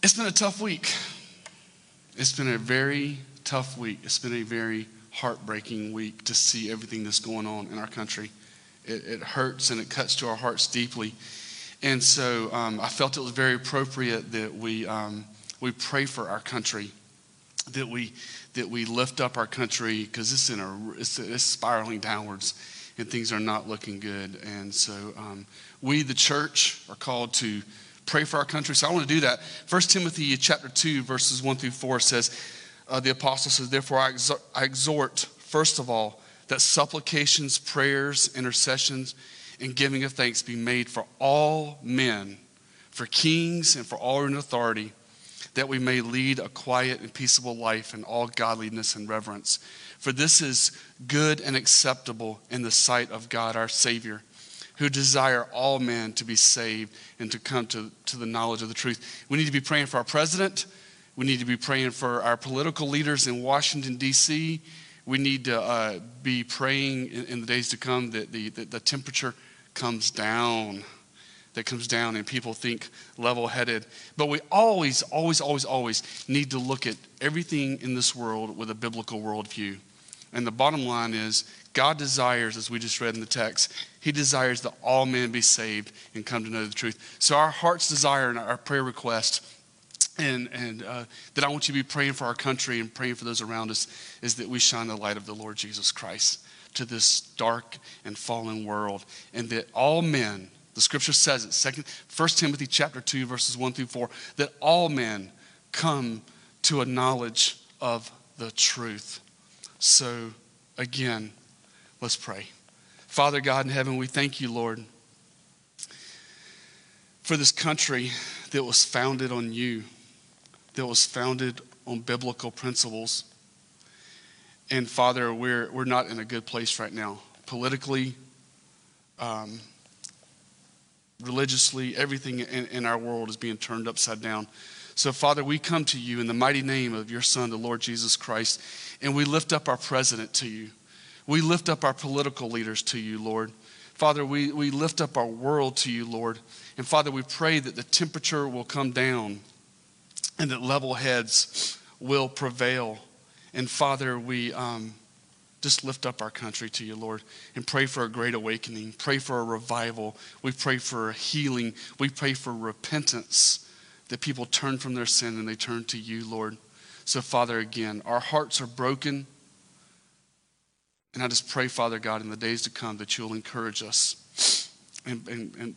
It's been a tough week. It's been a very tough week. It's been a very heartbreaking week to see everything that's going on in our country. It, it hurts and it cuts to our hearts deeply. And so um, I felt it was very appropriate that we, um, we pray for our country, that we, that we lift up our country because it's, in a, it's, it's spiraling downwards and things are not looking good. And so um, we, the church, are called to pray for our country. So I want to do that. 1 Timothy chapter 2, verses 1 through 4 says, uh, the apostle says, Therefore I I exhort, first of all, that supplications, prayers, intercessions, and giving of thanks be made for all men, for kings, and for all in authority, that we may lead a quiet and peaceable life in all godliness and reverence. For this is good and acceptable in the sight of God our Savior who desire all men to be saved and to come to, to the knowledge of the truth. We need to be praying for our president. We need to be praying for our political leaders in Washington, D.C. We need to uh, be praying in, in, the days to come that the, that the temperature comes down, that comes down and people think level headed. But we always, always, always, always need to look at everything in this world with a biblical worldview. And the bottom line is God desires, as we just read in the text, He desires that all men be saved and come to know the truth. So, our heart's desire and our prayer request, and, and uh, that I want you to be praying for our country and praying for those around us, is that we shine the light of the Lord Jesus Christ to this dark and fallen world, and that all men, the scripture says it, second, 1 Timothy chapter 2, verses 1 through 4, that all men come to a knowledge of the truth. So, again, Let's pray. Father God in heaven, we thank you, Lord, for this country that was founded on you, that was founded on biblical principles. And Father, we're, we're not in a good place right now. Politically, um, religiously, everything in, in our world is being turned upside down. So, Father, we come to you in the mighty name of your Son, the Lord Jesus Christ, and we lift up our president to you. We lift up our political leaders to you, Lord. Father, we, we lift up our world to you, Lord. And Father, we pray that the temperature will come down and that level heads will prevail. And Father, we um, just lift up our country to you, Lord, and pray for a great awakening. Pray for a revival. We pray for a healing. We pray for repentance, that people turn from their sin and they turn to you, Lord. So, Father, again, our hearts are broken. And I just pray, Father God, in the days to come that you'll encourage us and, and, and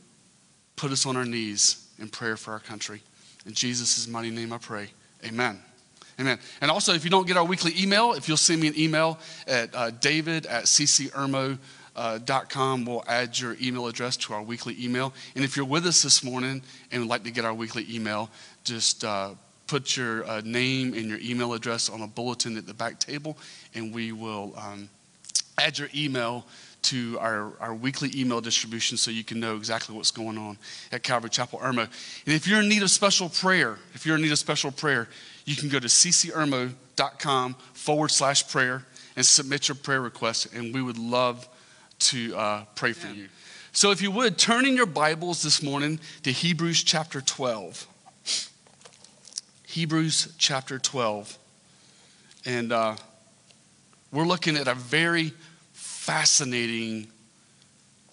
put us on our knees in prayer for our country. In Jesus' mighty name I pray. Amen. Amen. And also, if you don't get our weekly email, if you'll send me an email at uh, david at ccirmo.com, uh, we'll add your email address to our weekly email. And if you're with us this morning and would like to get our weekly email, just uh, put your uh, name and your email address on a bulletin at the back table, and we will. Um, add your email to our, our weekly email distribution so you can know exactly what's going on at Calvary Chapel Irmo. And if you're in need of special prayer, if you're in need of special prayer, you can go to ccirmo.com forward slash prayer and submit your prayer request, and we would love to uh, pray for you. So, if you would, turn in your Bibles this morning to Hebrews chapter 12. Hebrews chapter 12. And uh, we're looking at a very fascinating,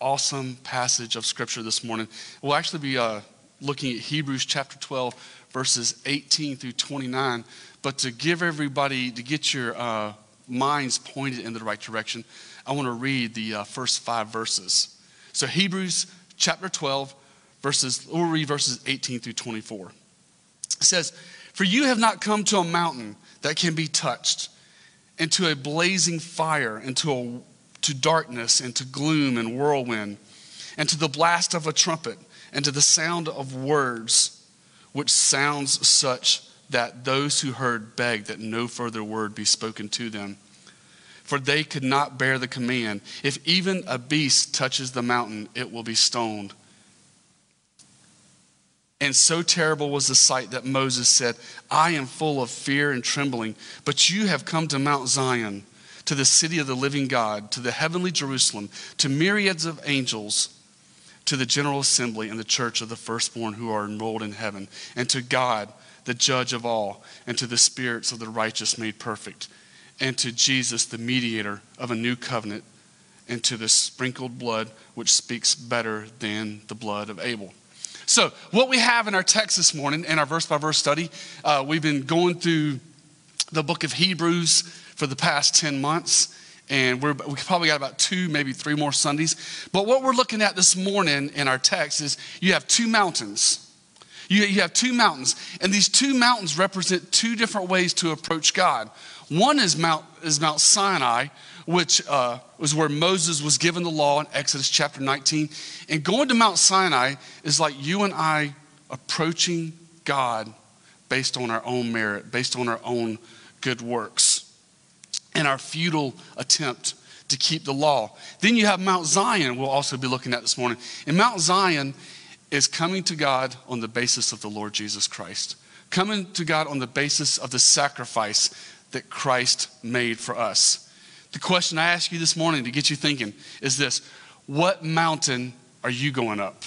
awesome passage of Scripture this morning. We'll actually be uh, looking at Hebrews chapter 12, verses 18 through 29. But to give everybody, to get your uh, minds pointed in the right direction, I want to read the uh, first five verses. So, Hebrews chapter 12, verses, we'll read verses 18 through 24. It says, For you have not come to a mountain that can be touched into a blazing fire, into a, to darkness, into gloom and whirlwind, and to the blast of a trumpet, and to the sound of words, which sounds such that those who heard begged that no further word be spoken to them. For they could not bear the command. If even a beast touches the mountain, it will be stoned. And so terrible was the sight that Moses said, I am full of fear and trembling. But you have come to Mount Zion, to the city of the living God, to the heavenly Jerusalem, to myriads of angels, to the general assembly and the church of the firstborn who are enrolled in heaven, and to God, the judge of all, and to the spirits of the righteous made perfect, and to Jesus, the mediator of a new covenant, and to the sprinkled blood which speaks better than the blood of Abel. So, what we have in our text this morning, in our verse by verse study, uh, we've been going through the book of Hebrews for the past 10 months and we're, we probably got about two, maybe three more Sundays. But what we're looking at this morning in our text is you have two mountains. You, you have two mountains, and these two mountains represent two different ways to approach God. One is Mount, is Mount Sinai, which uh, was where Moses was given the law in Exodus chapter 19. And going to Mount Sinai is like you and I approaching God based on our own merit, based on our own good works and our futile attempt to keep the law. Then you have Mount Zion, we'll also be looking at this morning. And Mount Zion is coming to God on the basis of the Lord Jesus Christ, coming to God on the basis of the sacrifice that Christ made for us. The question I ask you this morning to get you thinking is this What mountain are you going up?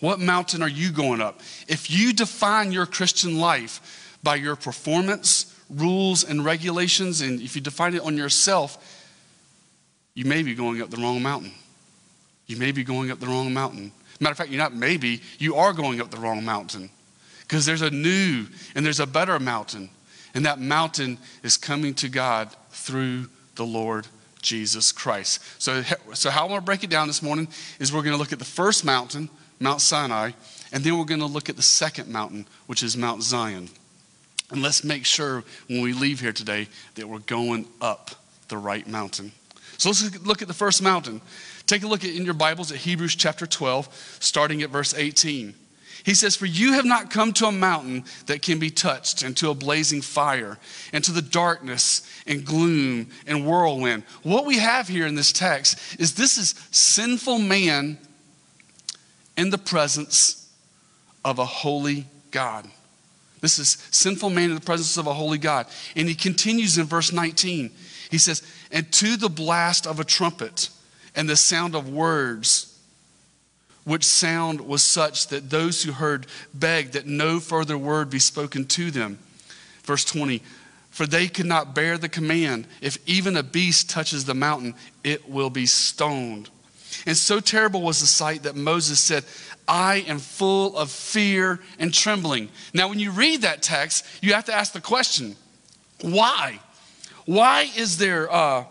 What mountain are you going up? If you define your Christian life by your performance, rules and regulations, and if you define it on yourself, you may be going up the wrong mountain. You may be going up the wrong mountain. Matter of fact, you're not maybe, you are going up the wrong mountain. Because there's a new and there's a better mountain. And that mountain is coming to God through the Lord Jesus Christ. So, so how I'm going to break it down this morning is we're going to look at the first mountain, Mount Sinai, and then we're going to look at the second mountain, which is Mount Zion. And let's make sure when we leave here today that we're going up the right mountain. So let's look at the first mountain. Take a look at, in your Bibles at Hebrews chapter 12, starting at verse 18. He says, For you have not come to a mountain that can be touched, and to a blazing fire, and to the darkness and gloom and whirlwind. What we have here in this text is this is sinful man in the presence of a holy God. This is sinful man in the presence of a holy God. And he continues in verse 19. He says, And to the blast of a trumpet and the sound of words, which sound was such that those who heard begged that no further word be spoken to them. Verse 20, for they could not bear the command. If even a beast touches the mountain, it will be stoned. And so terrible was the sight that Moses said, I am full of fear and trembling. Now, when you read that text, you have to ask the question why? Why is there uh,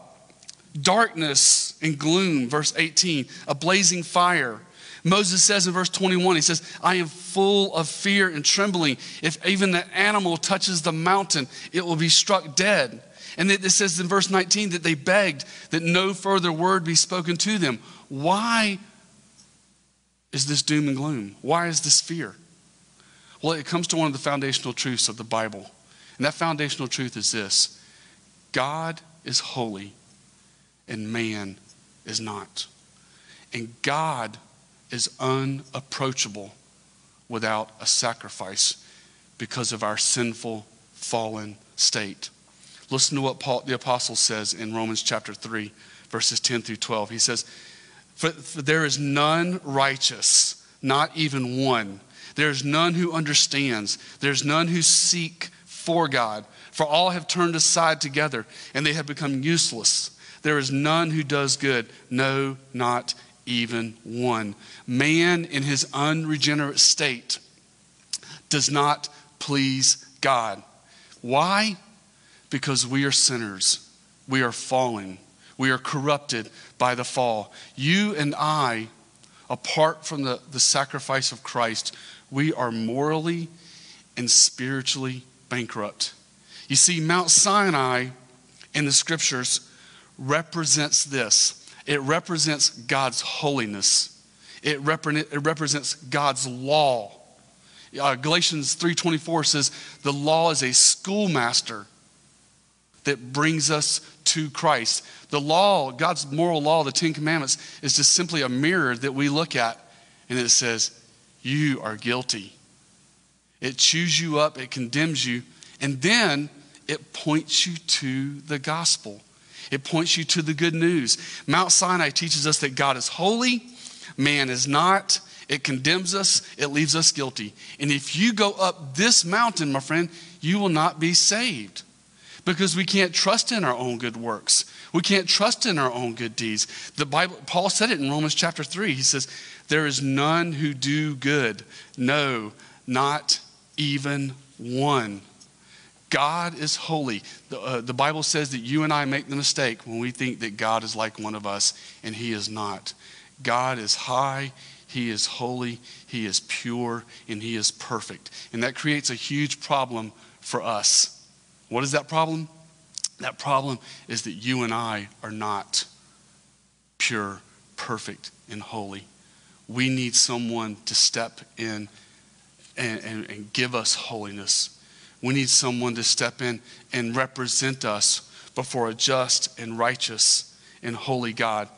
darkness and gloom? Verse 18, a blazing fire. Moses says in verse 21, he says, I am full of fear and trembling. If even the animal touches the mountain, it will be struck dead. And it says in verse 19 that they begged that no further word be spoken to them. Why is this doom and gloom? Why is this fear? Well, it comes to one of the foundational truths of the Bible. And that foundational truth is this God is holy and man is not. And God is unapproachable without a sacrifice because of our sinful, fallen state. Listen to what Paul, the apostle says in Romans chapter 3, verses 10 through 12. He says, for, for there is none righteous, not even one. There is none who understands. There's none who seek for God. For all have turned aside together, and they have become useless. There is none who does good, no, not even one. Man in his unregenerate state does not please God. Why? Because we are sinners. We are fallen. We are corrupted by the fall. You and I, apart from the, the sacrifice of Christ, we are morally and spiritually bankrupt. You see, Mount Sinai in the scriptures represents this it represents God's holiness, it, repre- it represents God's law. Uh, Galatians 3:24 says the law is a schoolmaster that brings us to Christ. The law, God's moral law, the Ten Commandments, is just simply a mirror that we look at and it says, You are guilty. It chews you up, it condemns you, and then it points you to the gospel. It points you to the good news. Mount Sinai teaches us that God is holy, Man is not. It condemns us, it leaves us guilty. And if you go up this mountain, my friend, you will not be saved because we can't trust in our own good works. We can't trust in our own good deeds. The Bible, Paul said it in Romans chapter 3. He says, There is none who do good. No, not even one. God is holy. The, uh, the Bible says that you and I make the mistake when we think that God is like one of us, and He is not. God is high, He is holy, He is pure, and He is perfect. And that creates a huge problem for us. What is that problem? That problem is that you and I are not pure, perfect, and holy. We need someone to step in and, and, and, give us holiness. We need someone to step in and represent us before a just and righteous and holy God.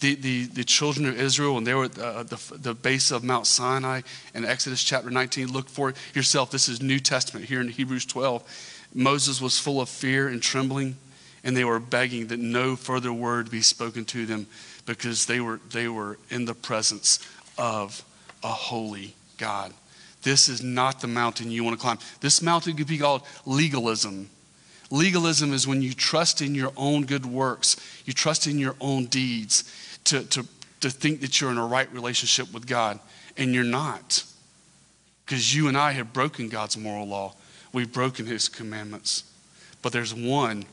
The, the, the children of Israel, when they were at the, the, the base of Mount Sinai in Exodus chapter 19, look for yourself. This is New Testament here in Hebrews 12 Moses was full of fear and trembling, and they were begging that no further word be spoken to them because they were, they were in the presence of a holy God. This is not the mountain you want to climb. This mountain could be called legalism. Legalism is when you trust in your own good works, you trust in your own deeds to, to, to think that you're in a right relationship with God, and you're not. Because you and I have broken God's moral law. We've broken his commandments. But there's one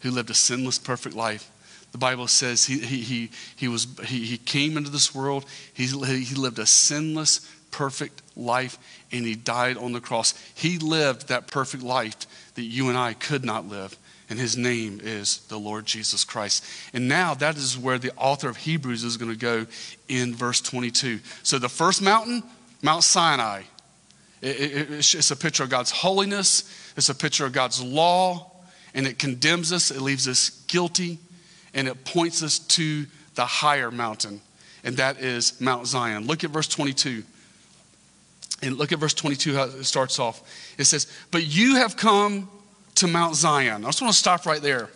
who lived a sinless, perfect life. The Bible says he, he, he, he, was, he, he came into this world, he, he lived a sinless, perfect life, and he died on the cross. He lived that perfect life that you and I could not live. And his name is the Lord Jesus Christ. And now that is where the author of Hebrews is going to go in verse 22. So the first mountain, Mount Sinai. It's a picture of God's holiness, it's a picture of God's law, and it condemns us, it leaves us guilty, and it points us to the higher mountain, and that is Mount Zion. Look at verse 22. And look at verse 22, how it starts off. It says, But you have come to Mount Zion. I just want to stop right there.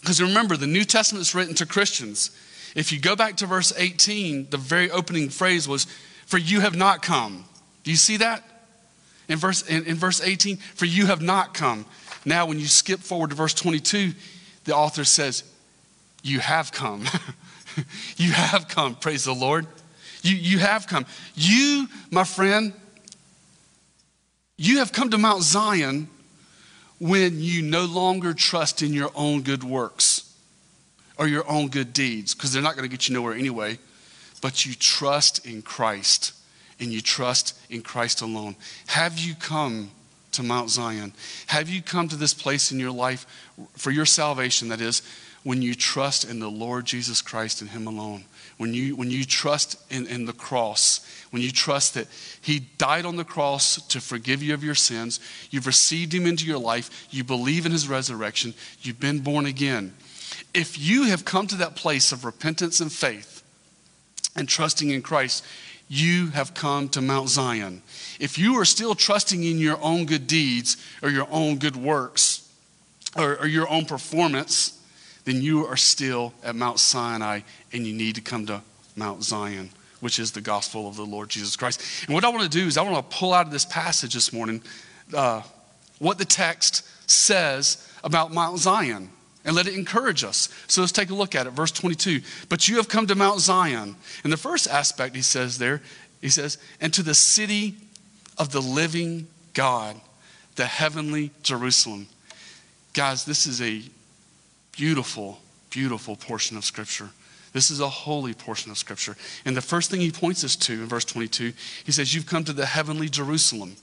Because remember, the New Testament is written to Christians. If you go back to verse 18, the very opening phrase was, For you have not come. Do you see that? In verse, in, in verse 18, for you have not come. Now, when you skip forward to verse 22, the author says, You have come. you have come. Praise the Lord. You, you have come. You, my friend, you have come to Mount Zion when you no longer trust in your own good works or your own good deeds, because they're not going to get you nowhere anyway, but you trust in Christ and you trust in Christ alone. Have you come to Mount Zion? Have you come to this place in your life for your salvation, that is, when you trust in the Lord Jesus Christ and Him alone? When you, when you trust in, in the cross, when you trust that He died on the cross to forgive you of your sins, you've received Him into your life, you believe in His resurrection, you've been born again. If you have come to that place of repentance and faith and trusting in Christ, you have come to Mount Zion. If you are still trusting in your own good deeds or your own good works or, or, your own performance, then you are still at Mount Sinai and you need to come to Mount Zion, which is the gospel of the Lord Jesus Christ. And what I want to do is I want to pull out of this passage this morning uh, what the text says about Mount Zion and let it encourage us. So let's take a look at it. Verse 22. But you have come to Mount Zion. And the first aspect he says there, he says, and to the city of the living God, the heavenly Jerusalem. Guys, this is a beautiful, beautiful portion of Scripture. This is a holy portion of Scripture. And the first thing he points us to in verse 22, he says, You've come to the heavenly Jerusalem.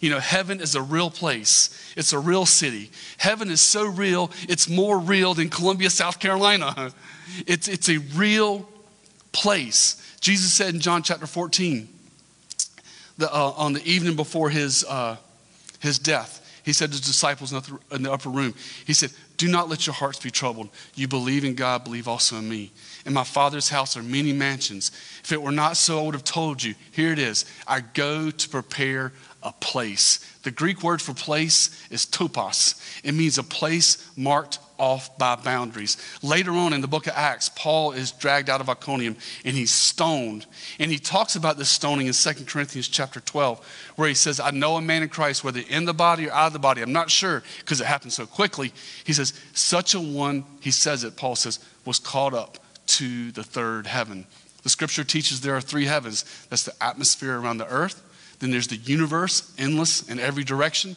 You know, heaven is a real place, it's a real city. Heaven is so real, it's more real than Columbia, South Carolina. It's, it's a real place. Jesus said in John chapter 14, the, uh, on the evening before his, uh, his death, he said to his disciples in the upper room, He said, Do not let your hearts be troubled. You believe in God, believe also in me. In my Father's house are many mansions. If it were not so, I would have told you. Here it is I go to prepare a place. The Greek word for place is topos. It means a place marked off by boundaries. Later on in the book of Acts, Paul is dragged out of Iconium and he's stoned. And he talks about this stoning in 2 Corinthians chapter 12, where he says, I know a man in Christ, whether in the body or out of the body, I'm not sure because it happened so quickly. He says, such a one, he says it, Paul says, was caught up to the third heaven. The scripture teaches there are three heavens that's the atmosphere around the earth, then there's the universe, endless in every direction.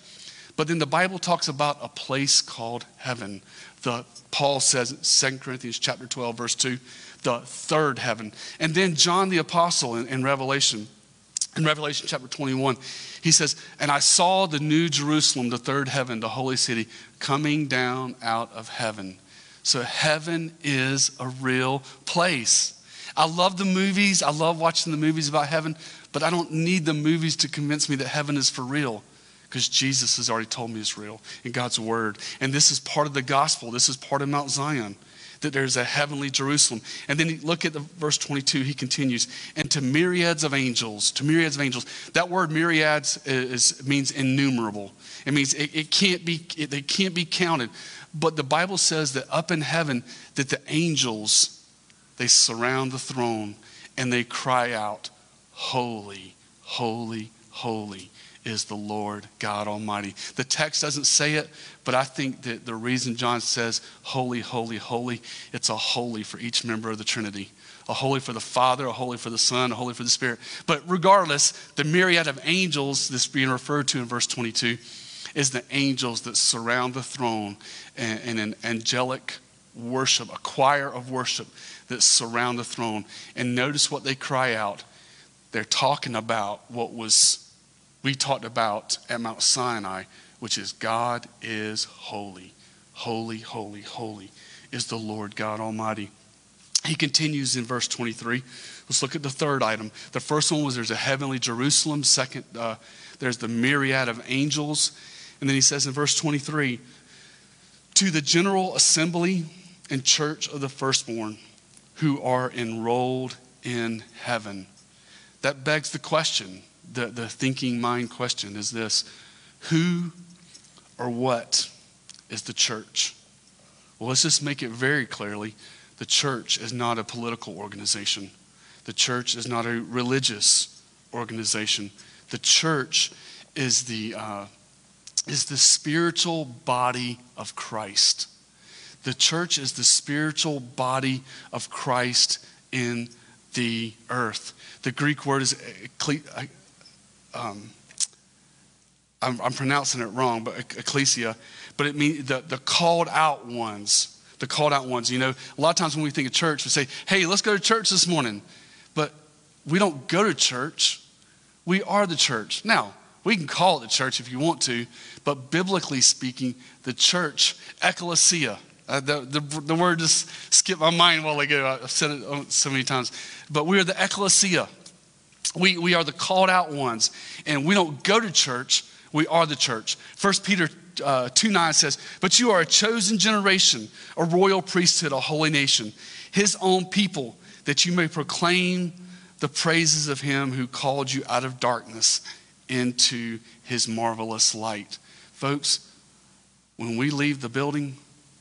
But then the Bible talks about a place called heaven. The, Paul says in 2 Corinthians chapter 12, verse 2, the third heaven. And then John the Apostle in, in Revelation, in Revelation chapter 21, he says, And I saw the new Jerusalem, the third heaven, the holy city, coming down out of heaven. So heaven is a real place. I love the movies. I love watching the movies about heaven, but I don't need the movies to convince me that heaven is for real because Jesus has already told me it's real in God's word. And this is part of the gospel. This is part of Mount Zion, that there's a heavenly Jerusalem. And then look at the verse 22, he continues, and to myriads of angels, to myriads of angels. That word myriads uh, is, means innumerable. It means it, it can't be, it, they can't be counted. But the Bible says that up in heaven, that the angels, they surround the throne and they cry out, holy, holy, holy is the Lord God Almighty. The text doesn't say it, but I think that the reason John says holy, holy, holy, it's a holy for each member of the Trinity. A holy for the Father, a holy for the Son, a holy for the Spirit. But regardless, the myriad of angels that's being referred to in verse 22 is the angels that surround the throne and an angelic worship, a choir of worship that surround the throne. And notice what they cry out. They're talking about what was we talked about at Mount Sinai, which is God is holy. Holy, holy, holy is the Lord God Almighty. He continues in verse 23. Let's look at the third item. The first one was there's a heavenly Jerusalem. Second, uh, there's the myriad of angels. And then he says in verse 23 To the general assembly and church of the firstborn who are enrolled in heaven. That begs the question the, the thinking mind question is this Who or what is the church? Well, let's just make it very clearly the church is not a political organization, the church is not a religious organization. The church is the, uh, is the spiritual body of Christ. The church is the spiritual body of Christ in the earth. The Greek word is um, I'm, I'm, pronouncing it wrong, but ecclesia, but it means the, the called out ones. The called out ones. You know, a lot of times when we think of church, we say, hey, let's go to church this morning. But we don't go to church, we are the church. Now, we can call it the church if you want to, but biblically speaking, the church, ecclesia, uh, the, the, the, word just skipped my mind while ago. I've said it so many times. But we are the ecclesia. We, we are the called out ones, and we don't go to church, we are the church. 1 Peter uh, 2 9 says, But you are a chosen generation, a royal priesthood, a holy nation, his own people, that you may proclaim the praises of him who called you out of darkness into his marvelous light. Folks, when we leave the building,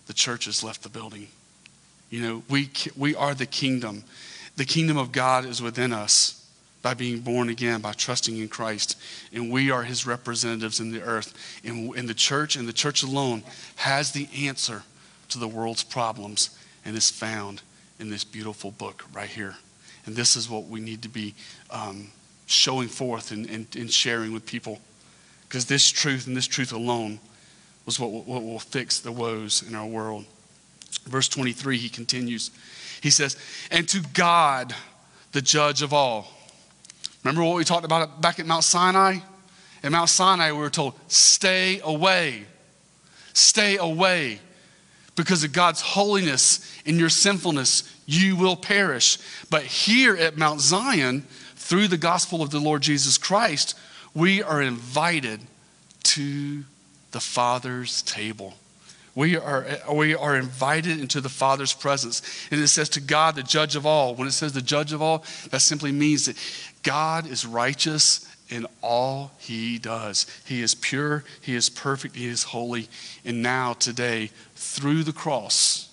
the church has left the building. You know, we, we are the kingdom. The kingdom of God is within us by being born again, by trusting in Christ. And we are his representatives in the earth. And, and the church, and the church alone, has the answer to the world's problems and is found in this beautiful book right here. And this is what we need to be um, showing forth and, and, and, sharing with people. Because this truth and this truth alone was what, what will fix the woes in our world. Verse 23, he continues. He says, And to God, the judge of all, Remember what we talked about back at Mount Sinai? At Mount Sinai, we were told, stay away. Stay away. Because of God's holiness and your sinfulness, you will perish. But here at Mount Zion, through the gospel of the Lord Jesus Christ, we are invited to the Father's table. We are, we are invited into the Father's presence. And it says to God, the judge of all. When it says the judge of all, that simply means that God is righteous in all he does. He is pure, he is perfect, he is holy. And now, today, through the cross,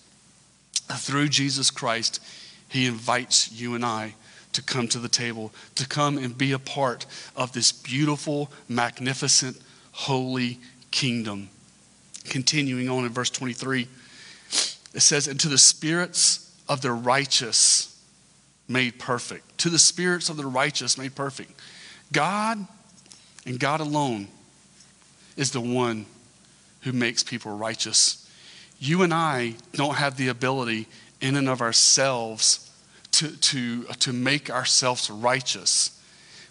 through Jesus Christ, he invites you and I to come to the table, to come and be a part of this beautiful, magnificent, holy kingdom. Continuing on in verse 23, it says, And to the spirits of the righteous made perfect. To the spirits of the righteous made perfect. God and God alone is the one who makes people righteous. You and I don't have the ability in and of ourselves to, to, uh, to make ourselves righteous.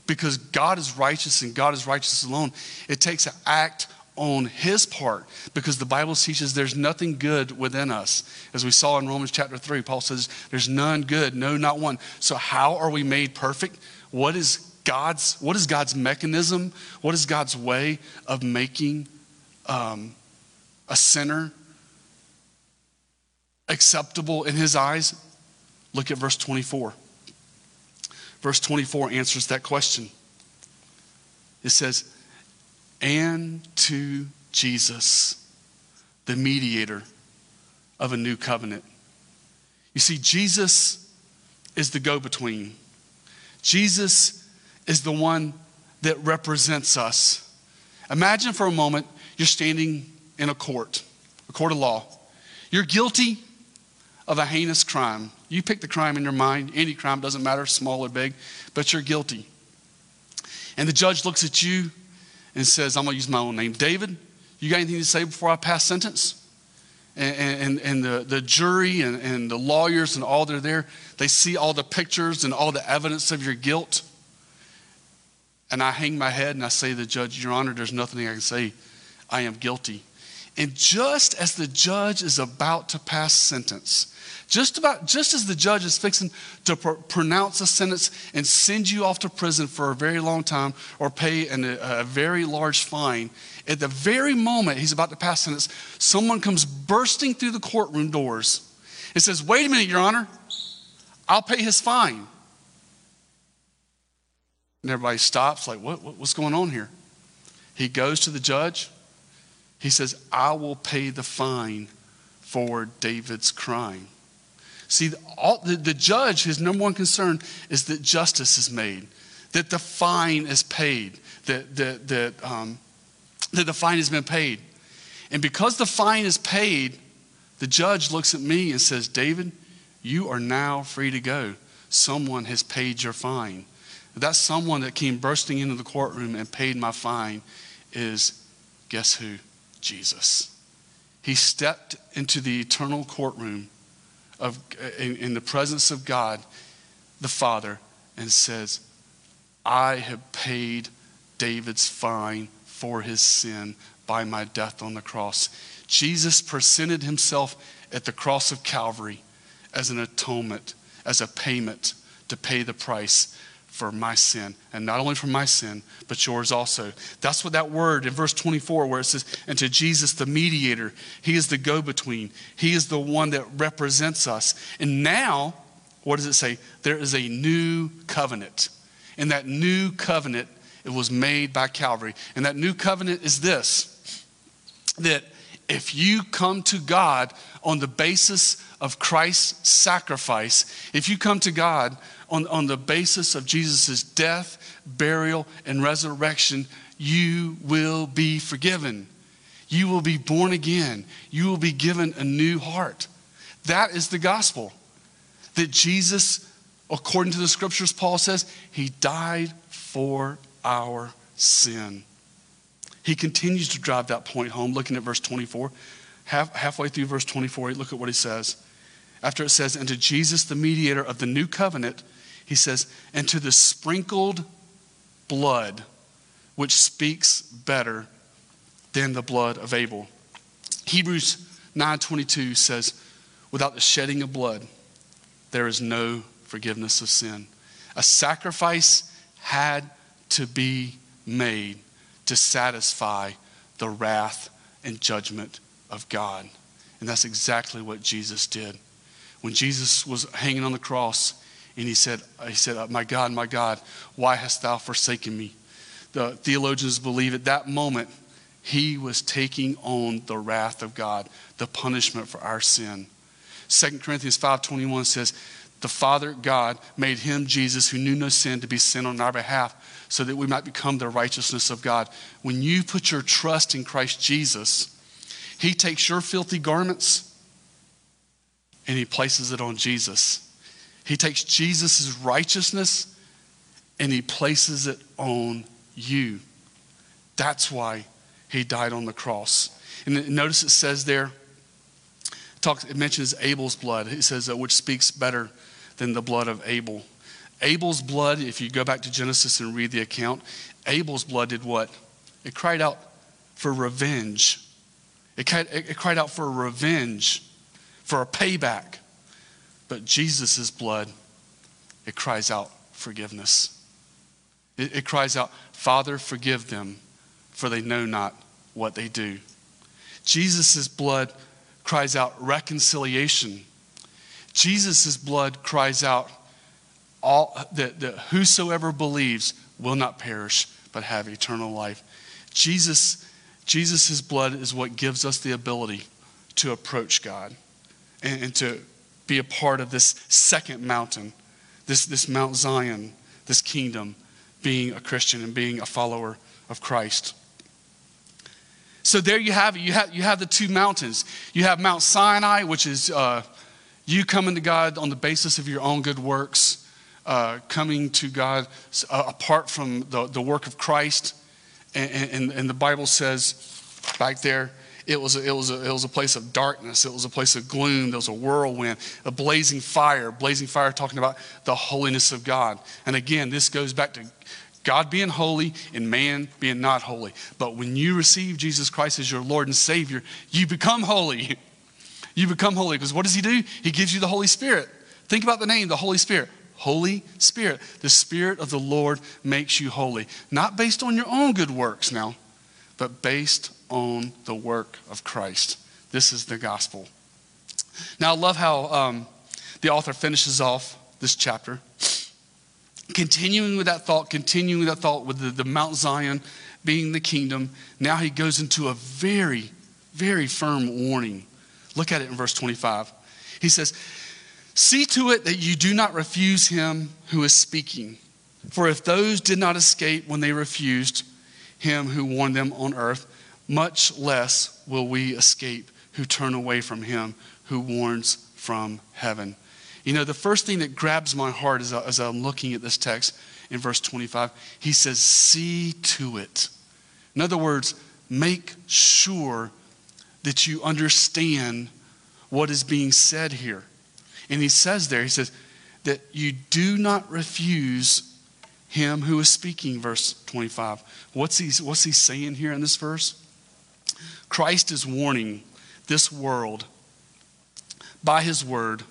Because God is righteous and God is righteous alone. It takes an act on his part because the Bible teaches there's nothing good within us. As we saw in Romans chapter 3, Paul says, There's none good, no, not one. So, how are we made perfect? What is God's, what is God's mechanism? What is God's way of making um, a sinner acceptable in his eyes? Look at verse 24. Verse 24 answers that question. It says, and to Jesus, the mediator of a new covenant. You see, Jesus is the go between. Jesus is the one that represents us. Imagine for a moment you're standing in a court, a court of law. You're guilty of a heinous crime. You pick the crime in your mind, any crime, doesn't matter, small or big, but you're guilty. And the judge looks at you and says, I'm going to use my own name. David, you got anything to say before I pass sentence? And, and, and the, the jury and, and the lawyers and all that are there, they see all the pictures and all the evidence of your guilt. And I hang my head and I say to the judge, Your Honor, there's nothing I can say. I am guilty. And just as the judge is about to pass sentence, just about just as the judge is fixing to pr- pronounce a sentence and send you off to prison for a very long time or pay an, a, a very large fine, at the very moment he's about to pass sentence, someone comes bursting through the courtroom doors and says, Wait a minute, Your Honor, I'll pay his fine. And everybody stops, like, what, what, what's going on here? He goes to the judge. He says, I will pay the fine for David's crime. See, all, the, the judge, his number one concern is that justice is made, that the fine is paid, that, that, that, um, that the fine has been paid. And because the fine is paid, the judge looks at me and says, David, you are now free to go. Someone has paid your fine. That someone that came bursting into the courtroom and paid my fine is, guess who? Jesus. He stepped into the eternal courtroom of, in, in the presence of God the Father and says, I have paid David's fine for his sin by my death on the cross. Jesus presented himself at the cross of Calvary as an atonement, as a payment to pay the price for my sin. And not only for my sin, but yours also. That's what that word in verse 24, where it says, And to Jesus, the mediator, he is the go between, he is the one that represents us. And now, what does it say? There is a new covenant. And that new covenant, it was made by Calvary. And that new covenant is this that if you come to God on the basis of Christ's sacrifice, if you come to God on, on the basis of Jesus' death, burial, and resurrection, you will be forgiven. You will be born again. You will be given a new heart. That is the gospel. That Jesus, according to the scriptures, Paul says, he died for our sin. He continues to drive that point home, looking at verse 24. Half, halfway through verse 24, look at what he says. After it says, And to Jesus, the mediator of the new covenant, he says, and to the sprinkled blood, which speaks better than the blood of Abel. Hebrews 9:22 says, without the shedding of blood, there is no forgiveness of sin. A sacrifice had to be made to satisfy the wrath and judgment of God. And that's exactly what Jesus did. When Jesus was hanging on the cross, and he said, he said, uh, My God, my God, why hast thou forsaken me? the theologians believe at that moment, he was taking on the wrath of God, the punishment for our sin. 2 Corinthians 5:21 says, "The Father God made him Jesus who knew no sin to be sin on our behalf, so that we might become the righteousness of God." When you put your trust in Christ Jesus, he takes your filthy garments and he places it on Jesus. He takes Jesus' righteousness and he places it on you. That's why he died on the cross. And notice it says there, it, talks, it mentions Abel's blood. It says, uh, which speaks better than the blood of Abel. Abel's blood, if you go back to Genesis and read the account, Abel's blood did what? It cried out for revenge. It it cried out for revenge, for a payback. But Jesus' blood, it cries out forgiveness. It, it cries out, Father, forgive them, for they know not what they do. Jesus' blood cries out reconciliation. Jesus' blood cries out all, that, that whosoever believes will not perish but have eternal life. Jesus, Jesus' blood is what gives us the ability to approach God and, and to be a part of this second mountain, this, this Mount Zion, this kingdom being a Christian and being a follower of Christ. So there you have it. You have, you have the two mountains. You have Mount Sinai, which is uh, you coming to God on the basis of your own good works, uh, coming to God uh, apart from the, the work of Christ. And, and, and the Bible says back there, it was, a, it, was a, it was a place of darkness. It was a place of gloom. There was a whirlwind, a blazing fire. Blazing fire talking about the holiness of God. And again, this goes back to God being holy and man being not holy. But when you receive Jesus Christ as your Lord and Savior, you become holy. You become holy because what does He do? He gives you the Holy Spirit. Think about the name, the Holy Spirit. Holy Spirit. The Spirit of the Lord makes you holy. Not based on your own good works now, but based on the work of Christ. This is the gospel. Now, I love how um, the author finishes off this chapter continuing with that thought, continuing with that thought with the, the Mount Zion being the kingdom, now he goes into a very, very firm warning. Look at it in verse 25. He says, See to it that you do not refuse him who is speaking. For if those did not escape when they refused him who warned them on earth, much less will we escape who turn away from him who warns from heaven. You know, the first thing that grabs my heart as, I, uh, as I'm looking at this text in verse 25, he says, See to it. In other words, make sure that you understand what is being said here. And he says there, he says, that you do not refuse him who is speaking, verse 25. What's he, what's he saying here in this verse? Christ is warning this world by his word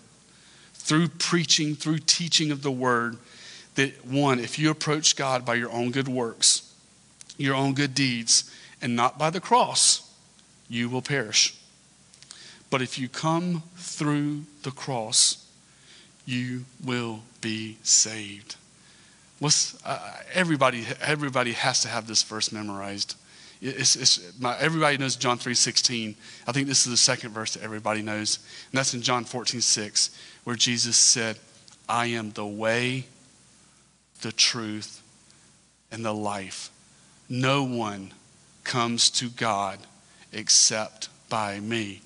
through preaching, through teaching of the word, that one, if you approach God by your own good works, your own good deeds, and not by the cross, you will perish. But if you come through the cross, you will be saved. Uh, everybody, everybody has to have this verse memorized. It's, it's, my, everybody knows John 3.16. I think this is the second verse that everybody knows. And that's in John 14.6 where Jesus said, I am the way, the truth, and the life. No one comes to God except by me.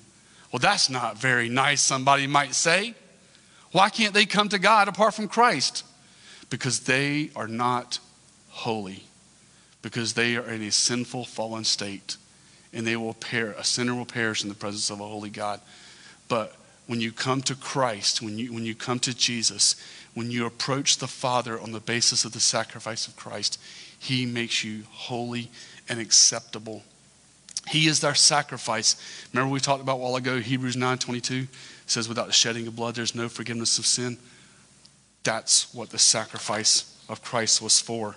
Well, that's not very nice, somebody might say. Why can't they come to God apart from Christ? Because they are not holy, because they are in a sinful, fallen state, and they will perish. A sinner will perish in the presence of a holy God. But when you come to Christ, when you, when you come to Jesus, when you approach the Father on the basis of the sacrifice of Christ, He makes you holy and acceptable. He is our sacrifice. Remember we talked about a while ago, Hebrews 9 22 says, without the shedding of blood, there's no forgiveness of sin. That's what the sacrifice of Christ was for.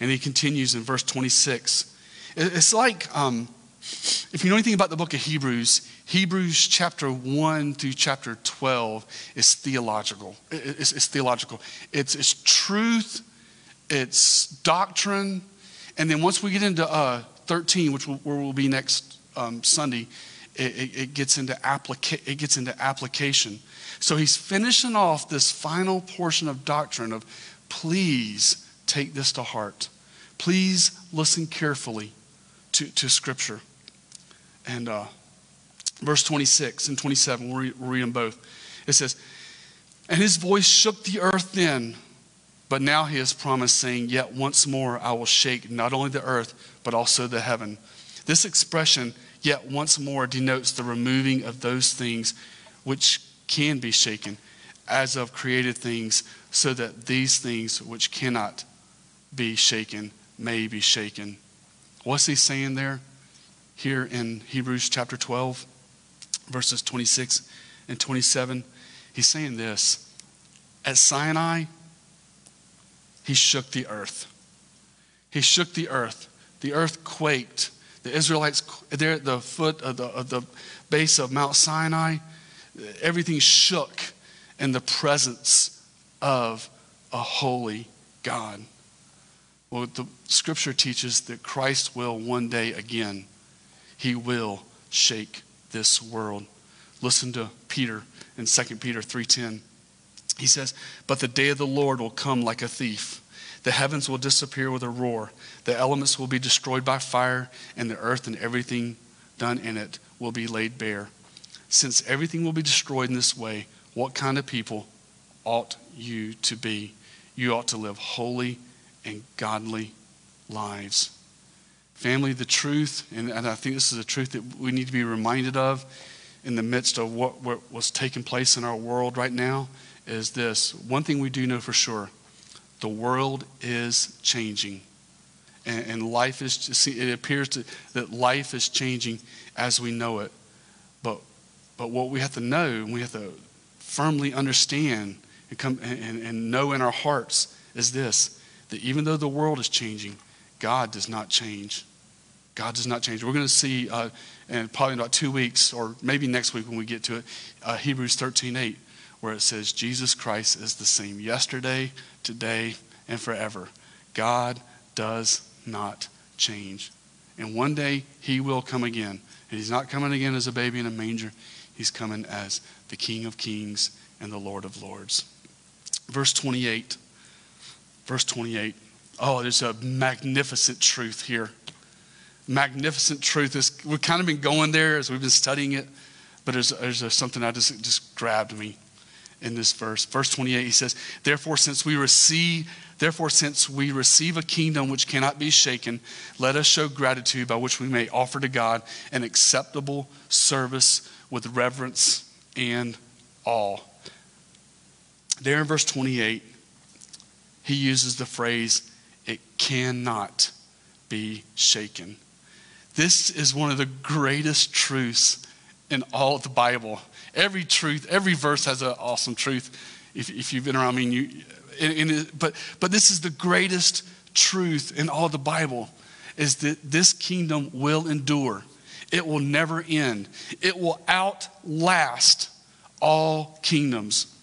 And he continues in verse 26. It's like, um, if you know anything about the book of Hebrews, Hebrews chapter 1 through chapter 12 is theological. It's, it's theological. It's, it's truth, it's doctrine, And then once we get into uh, 13, which will, where we'll be next um, Sunday, it, it, it, gets into applica- it gets into application. So he's finishing off this final portion of doctrine of please take this to heart. Please listen carefully to, to Scripture. And uh, verse 26 and 27, we'll read, we'll read them both. It says, And his voice shook the earth then, but now he has promised, saying, Yet once more I will shake not only the earth, but also the heaven. This expression, yet once more, denotes the removing of those things which can be shaken, as of created things, so that these things which cannot be shaken may be shaken. What's he saying there? Here in Hebrews chapter 12, verses 26 and 27, he's saying this At Sinai, he shook the earth. He shook the earth. The earth quaked. The Israelites, they're at the foot of the, of the base of Mount Sinai. Everything shook in the presence of a holy God. Well, the scripture teaches that Christ will one day again, he will shake this world. Listen to Peter in 2 Peter 3:10. He says, "But the day of the Lord will come like a thief. The heavens will disappear with a roar. The elements will be destroyed by fire, and the earth and everything done in it will be laid bare. Since everything will be destroyed in this way, what kind of people ought you to be? You ought to live holy and godly lives. Family, the truth, and, I think this is a truth that we need to be reminded of in the midst of what, what was taking place in our world right now, is this. One thing we do know for sure the world is changing. And, and life is, it appears to, that life is changing as we know it. But, but what we have to know, we have to firmly understand and, come, and, and know in our hearts is this that even though the world is changing, God does not change. God does not change. We're going to see, uh, in probably about two weeks, or maybe next week when we get to it, uh, Hebrews 13 8, where it says, Jesus Christ is the same yesterday, today, and forever. God does not change. And one day he will come again. And he's not coming again as a baby in a manger, he's coming as the King of kings and the Lord of lords. Verse 28 Verse 28. Oh, there's a magnificent truth here. Magnificent truth. We've kind of been going there as we've been studying it, but there's, there's something that just, just grabbed me in this verse. Verse 28, he says, Therefore, since we receive, therefore, since we receive a kingdom which cannot be shaken, let us show gratitude by which we may offer to God an acceptable service with reverence and awe. There in verse 28, he uses the phrase, it cannot be shaken. This is one of the greatest truths in all of the Bible. Every truth, every verse has an awesome truth. If, if you've been around me, you, in, in, but, but this is the greatest truth in all the Bible is that this kingdom will endure. It will never end. It will outlast all kingdoms.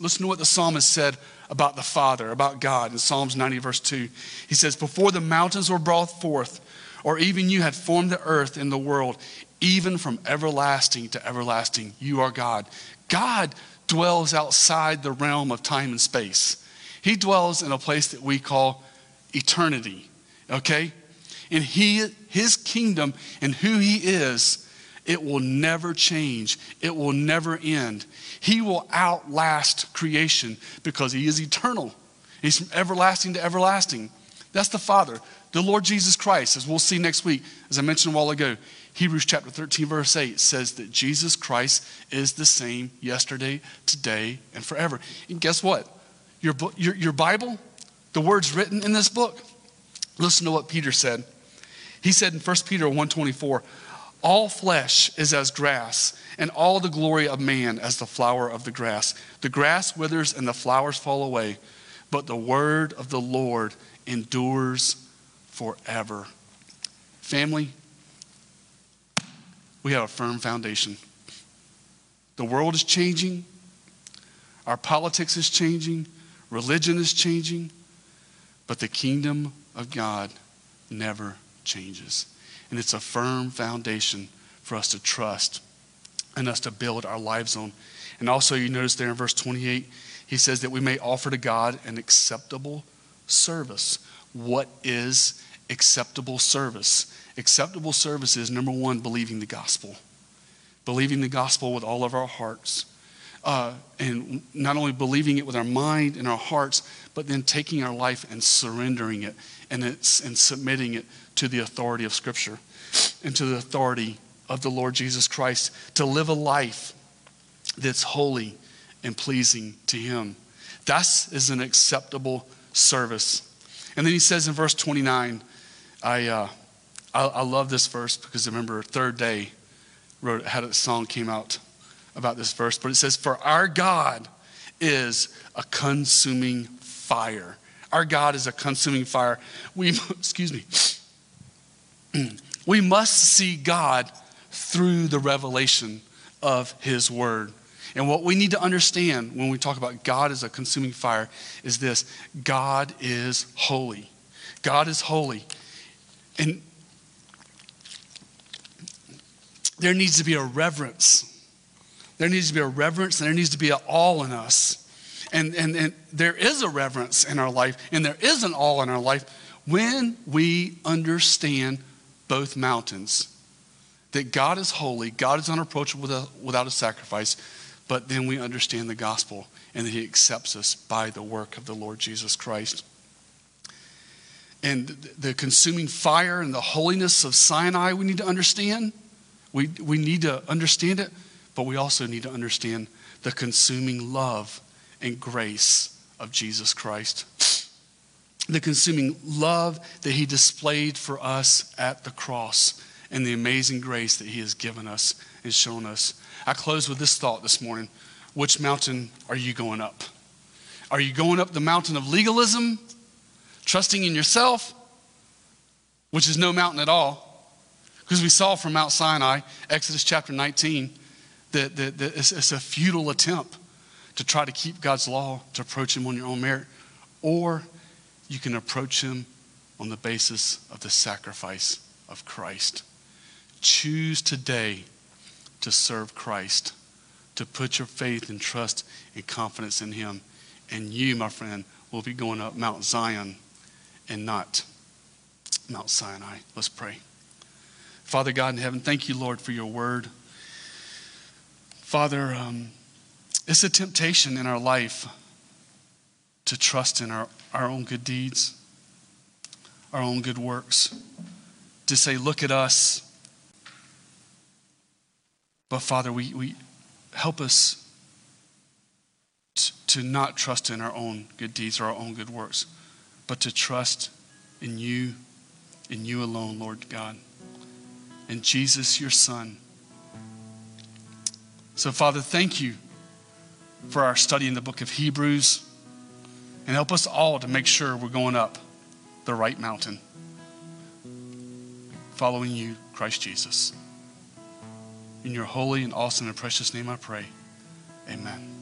Listen to what the psalmist said about the Father, about God in Psalms 90, verse 2. He says, Before the mountains were brought forth, or even you had formed the earth and the world, even from everlasting to everlasting, you are God. God dwells outside the realm of time and space. He dwells in a place that we call eternity, okay? And he, his kingdom and who he is it will never change, it will never end. He will outlast creation because He is eternal. He's from everlasting to everlasting. That's the Father. The Lord Jesus Christ, as we'll see next week, as I mentioned a while ago, Hebrews chapter 13, verse 8 says that Jesus Christ is the same yesterday, today, and forever. And guess what? Your, your, your Bible, the words written in this book, listen to what Peter said. He said in 1 Peter 124, all flesh is as grass, and all the glory of man as the flower of the grass. The grass withers and the flowers fall away, but the word of the Lord endures forever. Family, we have a firm foundation. The world is changing, our politics is changing, religion is changing, but the kingdom of God never changes. And it's a firm foundation for us to trust and us to build our lives on. And also, you notice there in verse 28, he says that we may offer to God an acceptable service. What is acceptable service? Acceptable service is number one, believing the gospel. Believing the gospel with all of our hearts. Uh, and not only believing it with our mind and our hearts, but then taking our life and surrendering it and, it's, and submitting it to the authority of Scripture and to the authority of the Lord Jesus Christ to live a life that's holy and pleasing to Him. That is an acceptable service. And then he says in verse 29, I, uh, I, I, love this verse because I remember Third Day wrote had a song came out about this verse, but it says, For our God is a consuming fire. Our God is a consuming fire. We excuse me. we must see God through the revelation of his word. And what we need to understand when we talk about God as a consuming fire is this God is holy. God is holy. And there needs to be a reverence. There needs to be a reverence, and there needs to be an awe in us. And, and, and there is a reverence in our life, and there is an awe in our life when we understand both mountains that God is holy, God is unapproachable without, without a sacrifice, but then we understand the gospel and that He accepts us by the work of the Lord Jesus Christ. And the consuming fire and the holiness of Sinai, we need to understand. We, we need to understand it, but we also need to understand the consuming love and grace of Jesus Christ. The consuming love that He displayed for us at the cross and the amazing grace that He has given us and shown us. I close with this thought this morning. Which mountain are you going up? Are you going up the mountain of legalism, trusting in yourself, which is no mountain at all? Because we saw from Mount Sinai, Exodus chapter 19, that, that, that it's, it's a futile attempt to try to keep God's law, to approach Him on your own merit. Or you can approach Him on the basis of the sacrifice of Christ. Choose today to serve Christ, to put your faith and trust and confidence in Him. And you, my friend, will be going up Mount Zion and not Mount Sinai. Let's pray. Father God in heaven, thank you, Lord, for your word. Father, um, it's a temptation in our life to trust in our, our own good deeds, our own good works, to say, look at us, but Father, we, we help us t- to not trust in our own good deeds or our own good works, but to trust in you, in you alone, Lord God, in Jesus, your Son. So, Father, thank you for our study in the book of Hebrews. And help us all to make sure we're going up the right mountain, following you, Christ Jesus. In your holy and awesome and precious name I pray. Amen.